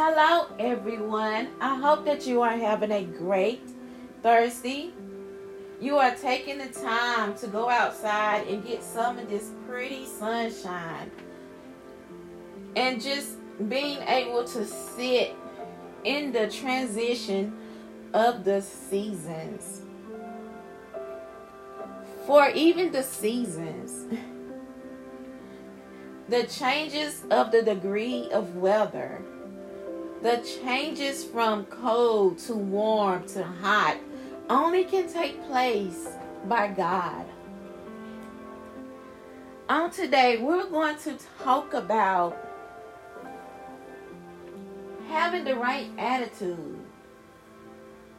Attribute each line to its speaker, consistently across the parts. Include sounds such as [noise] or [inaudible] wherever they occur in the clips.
Speaker 1: Hello, everyone. I hope that you are having a great Thursday. You are taking the time to go outside and get some of this pretty sunshine and just being able to sit in the transition of the seasons. For even the seasons, [laughs] the changes of the degree of weather, the changes from cold to warm to hot, only can take place by God. On today, we're going to talk about having the right attitude.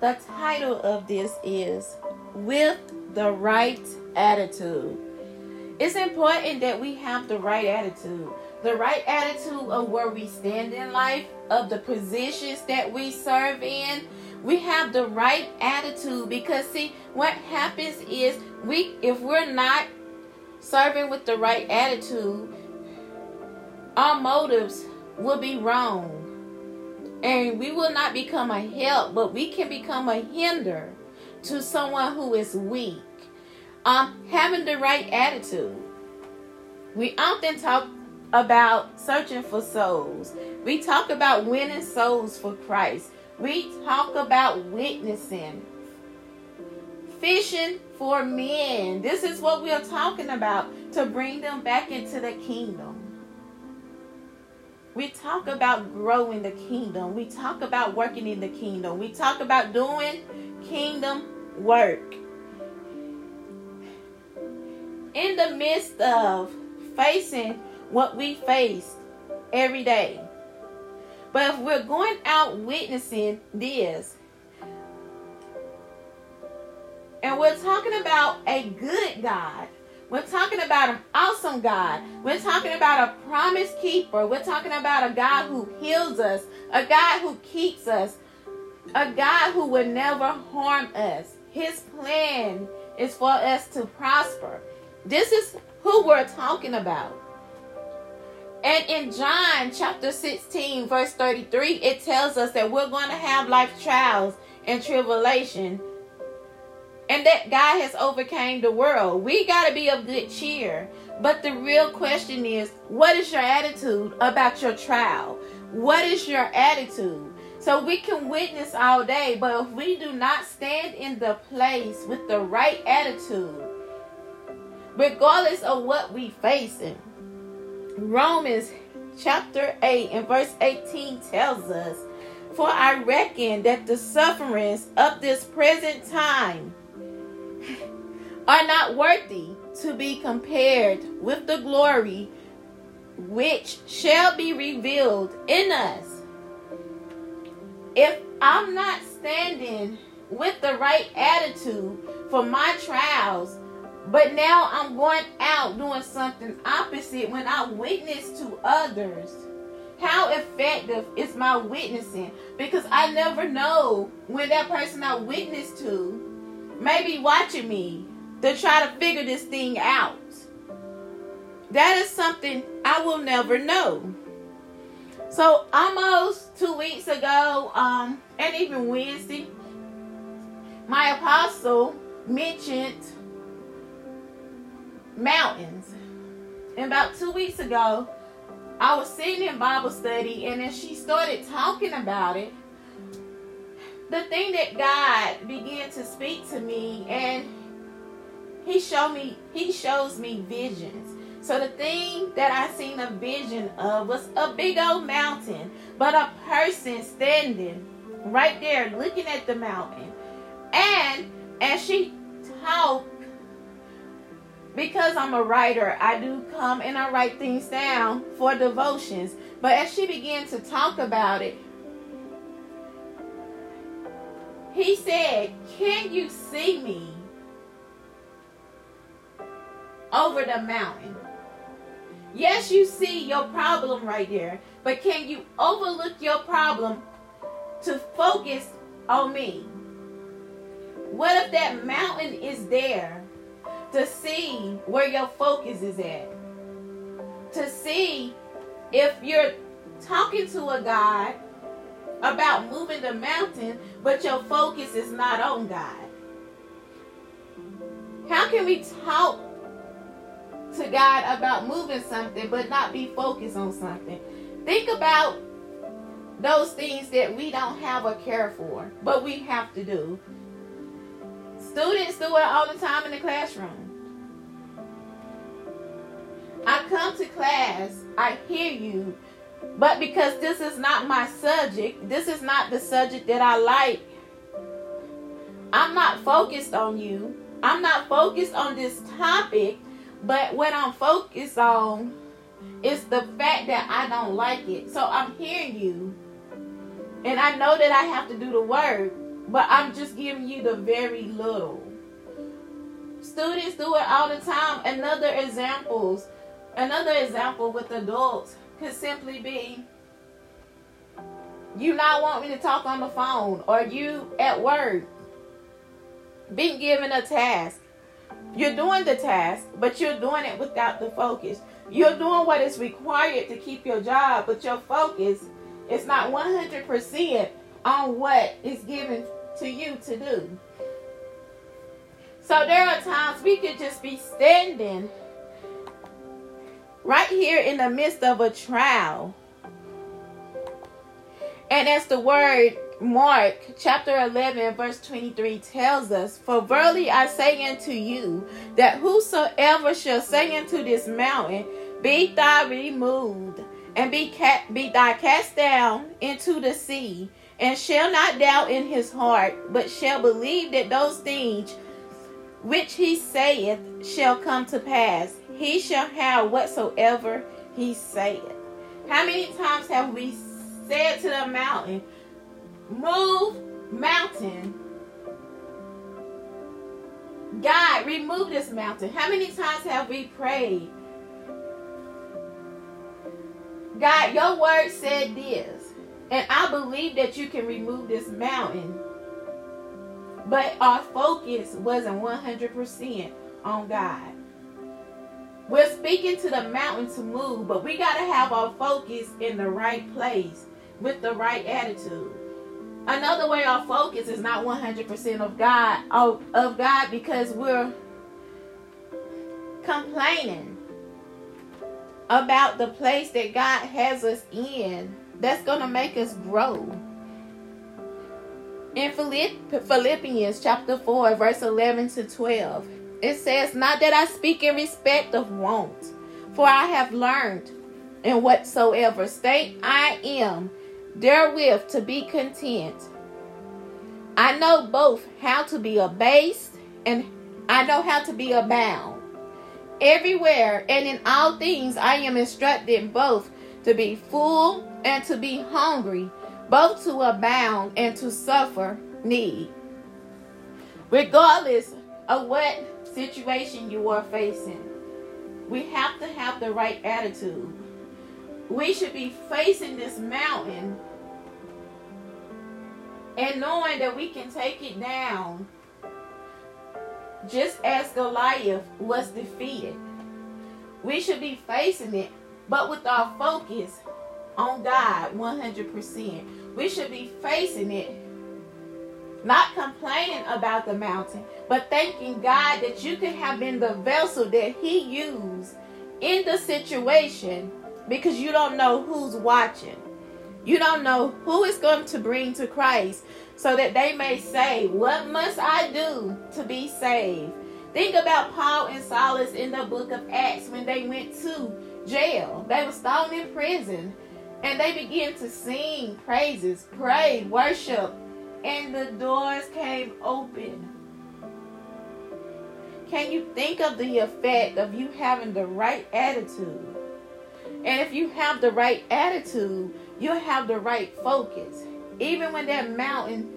Speaker 1: The title of this is With the Right Attitude. It's important that we have the right attitude. The right attitude of where we stand in life, of the positions that we serve in. We have the right attitude because see what happens is we if we're not serving with the right attitude, our motives will be wrong. And we will not become a help, but we can become a hinder to someone who is weak. Um, having the right attitude. We often talk about searching for souls. We talk about winning souls for Christ. We talk about witnessing, fishing for men. This is what we are talking about to bring them back into the kingdom. We talk about growing the kingdom. We talk about working in the kingdom. We talk about doing kingdom work. In the midst of facing what we face every day. But if we're going out witnessing this, and we're talking about a good God, we're talking about an awesome God. We're talking about a promise keeper. We're talking about a God who heals us, a God who keeps us, a God who will never harm us. His plan is for us to prosper. This is who we're talking about. And in John chapter 16, verse 33, it tells us that we're going to have life trials and tribulation. And that God has overcame the world. We got to be of good cheer. But the real question is, what is your attitude about your trial? What is your attitude? So we can witness all day, but if we do not stand in the place with the right attitude, regardless of what we facing, Romans chapter 8 and verse 18 tells us, For I reckon that the sufferings of this present time [laughs] are not worthy to be compared with the glory which shall be revealed in us. If I'm not standing with the right attitude for my trials, but now I'm going out doing something opposite when I witness to others. How effective is my witnessing? Because I never know when that person I witness to may be watching me to try to figure this thing out. That is something I will never know. So almost two weeks ago, um, and even Wednesday, my apostle mentioned mountains. And about two weeks ago, I was sitting in Bible study, and as she started talking about it, the thing that God began to speak to me, and He showed me, He shows me visions. So the thing that I seen a vision of was a big old mountain, but a person standing right there looking at the mountain. And as she talked, because I'm a writer, I do come and I write things down for devotions. But as she began to talk about it, he said, Can you see me over the mountain? Yes, you see your problem right there, but can you overlook your problem to focus on me? What if that mountain is there to see where your focus is at? To see if you're talking to a God about moving the mountain, but your focus is not on God? How can we talk to God about moving something but not be focused on something? Think about those things that we don't have a care for, but we have to do. Students do it all the time in the classroom. I come to class, I hear you, but because this is not my subject, this is not the subject that I like, I'm not focused on you. I'm not focused on this topic, but what I'm focused on is the fact that I don't like it. So I'm hearing you, and I know that I have to do the work, but I'm just giving you the very little. Students do it all the time. Another examples, another example with adults could simply be you not want me to talk on the phone or you at work being given a task. You're doing the task, but you're doing it without the focus. You're doing what is required to keep your job, but your focus is not 100% on what is given to you to do. So there are times we could just be standing right here in the midst of a trial. And as the word Mark chapter 11, verse 23 tells us, For verily I say unto you, that whosoever shall say unto this mountain, Be thou removed, and be, ca- be thou cast down into the sea, and shall not doubt in his heart, but shall believe that those things which he saith shall come to pass, he shall have whatsoever he saith. How many times have we said to the mountain, Move, mountain. God, remove this mountain. How many times have we prayed? God, your word said this, and I believe that you can remove this mountain. But our focus wasn't 100% on God. We're speaking to the mountain to move, but we got to have our focus in the right place with the right attitude. Another way our focus is not 100% of God of, of God because we're complaining about the place that God has us in that's going to make us grow. In Philippians chapter 4, verse 11 to 12, it says, Not that I speak in respect of want, for I have learned in whatsoever state I am therewith to be content. I know both how to be abased and I know how to be abound. Everywhere and in all things I am instructed both to be full and to be hungry, both to abound and to suffer need. Regardless of what situation you are facing, we have to have the right attitude we should be facing this mountain and knowing that we can take it down just as Goliath was defeated. We should be facing it, but with our focus on God 100%. We should be facing it, not complaining about the mountain, but thanking God that you could have been the vessel that He used in the situation because you don't know who's watching. You don't know who is going to bring to Christ so that they may say, What must I do to be saved? Think about Paul and Silas in the book of Acts when they went to jail. They were thrown in prison and they began to sing praises, pray, worship, and the doors came open. Can you think of the effect of you having the right attitude? And if you have the right attitude, you'll have the right focus. Even when that mountain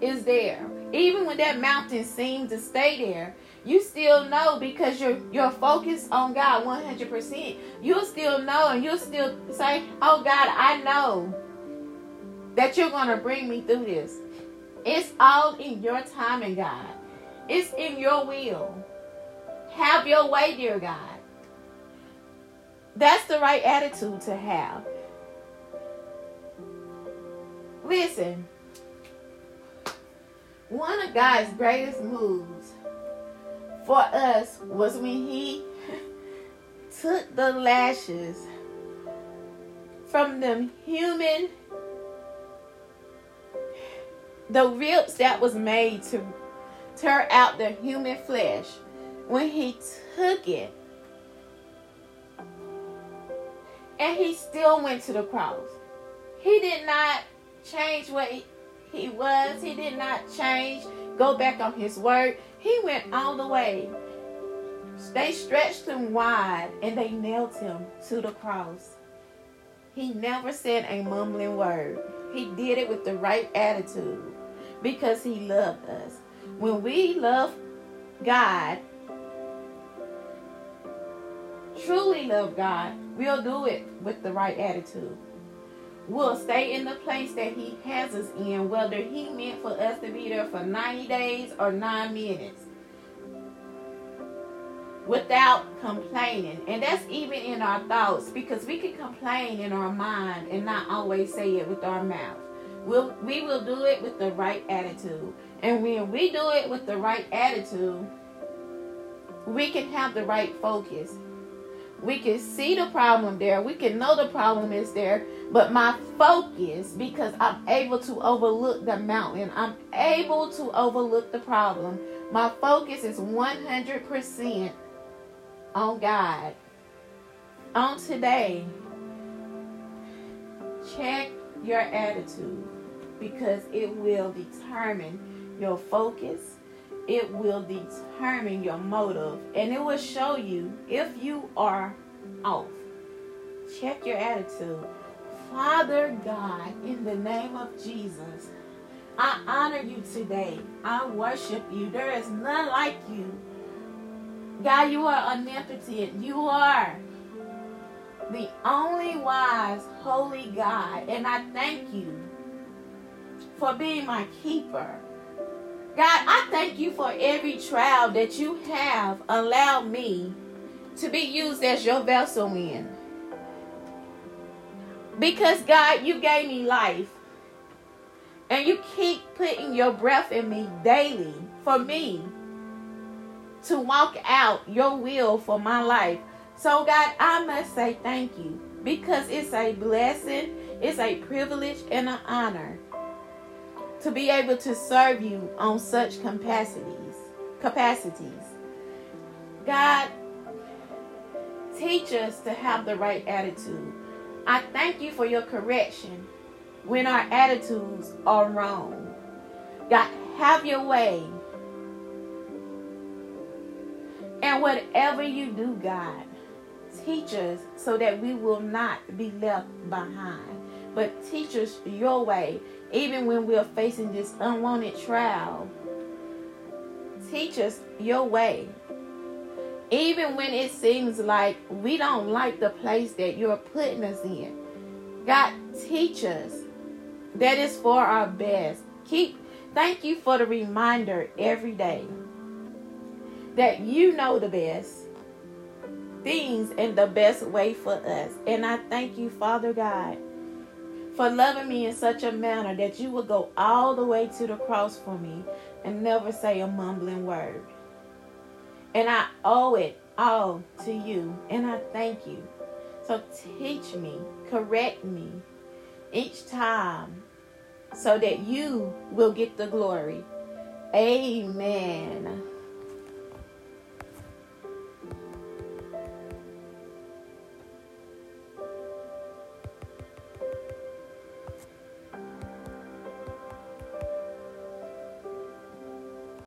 Speaker 1: is there, even when that mountain seems to stay there, you still know because you're you're focused on God 100%. You'll still know and you'll still say, "Oh God, I know that you're going to bring me through this." It's all in your timing, God. It's in your will. Have your way, dear God. That's the right attitude to have. Listen, one of God's greatest moves for us was when He took the lashes from them human, the ribs that was made to tear out the human flesh. When He took it, and He still went to the cross. He did not change what he was. He did not change, go back on his word. He went all the way. They stretched him wide and they nailed him to the cross. He never said a mumbling word. He did it with the right attitude because he loved us. When we love God, truly love God, we'll do it with the right attitude will stay in the place that He has us in, whether He meant for us to be there for 90 days or nine minutes without complaining. And that's even in our thoughts because we can complain in our mind and not always say it with our mouth. We'll, we will do it with the right attitude. And when we do it with the right attitude, we can have the right focus we can see the problem there. We can know the problem is there. But my focus, because I'm able to overlook the mountain, I'm able to overlook the problem. My focus is 100% on God. On today, check your attitude because it will determine your focus it will determine your motive and it will show you if you are off. Check your attitude. Father God, in the name of Jesus, I honor you today. I worship you. There is none like you. God, you are omnipotent. You are the only wise, holy God. And I thank you for being my keeper. God, I thank you for every trial that you have allowed me to be used as your vessel in. Because, God, you gave me life. And you keep putting your breath in me daily for me to walk out your will for my life. So, God, I must say thank you because it's a blessing, it's a privilege, and an honor to be able to serve you on such capacities capacities. God teach us to have the right attitude. I thank you for your correction when our attitudes are wrong. God have your way. And whatever you do god teach us so that we will not be left behind. But teach us your way even when we're facing this unwanted trial. Teach us your way. Even when it seems like we don't like the place that you're putting us in. God, teach us that is for our best. Keep thank you for the reminder every day that you know the best things and the best way for us. And I thank you, Father God for loving me in such a manner that you would go all the way to the cross for me and never say a mumbling word. And I owe it all to you, and I thank you. So teach me, correct me each time so that you will get the glory. Amen.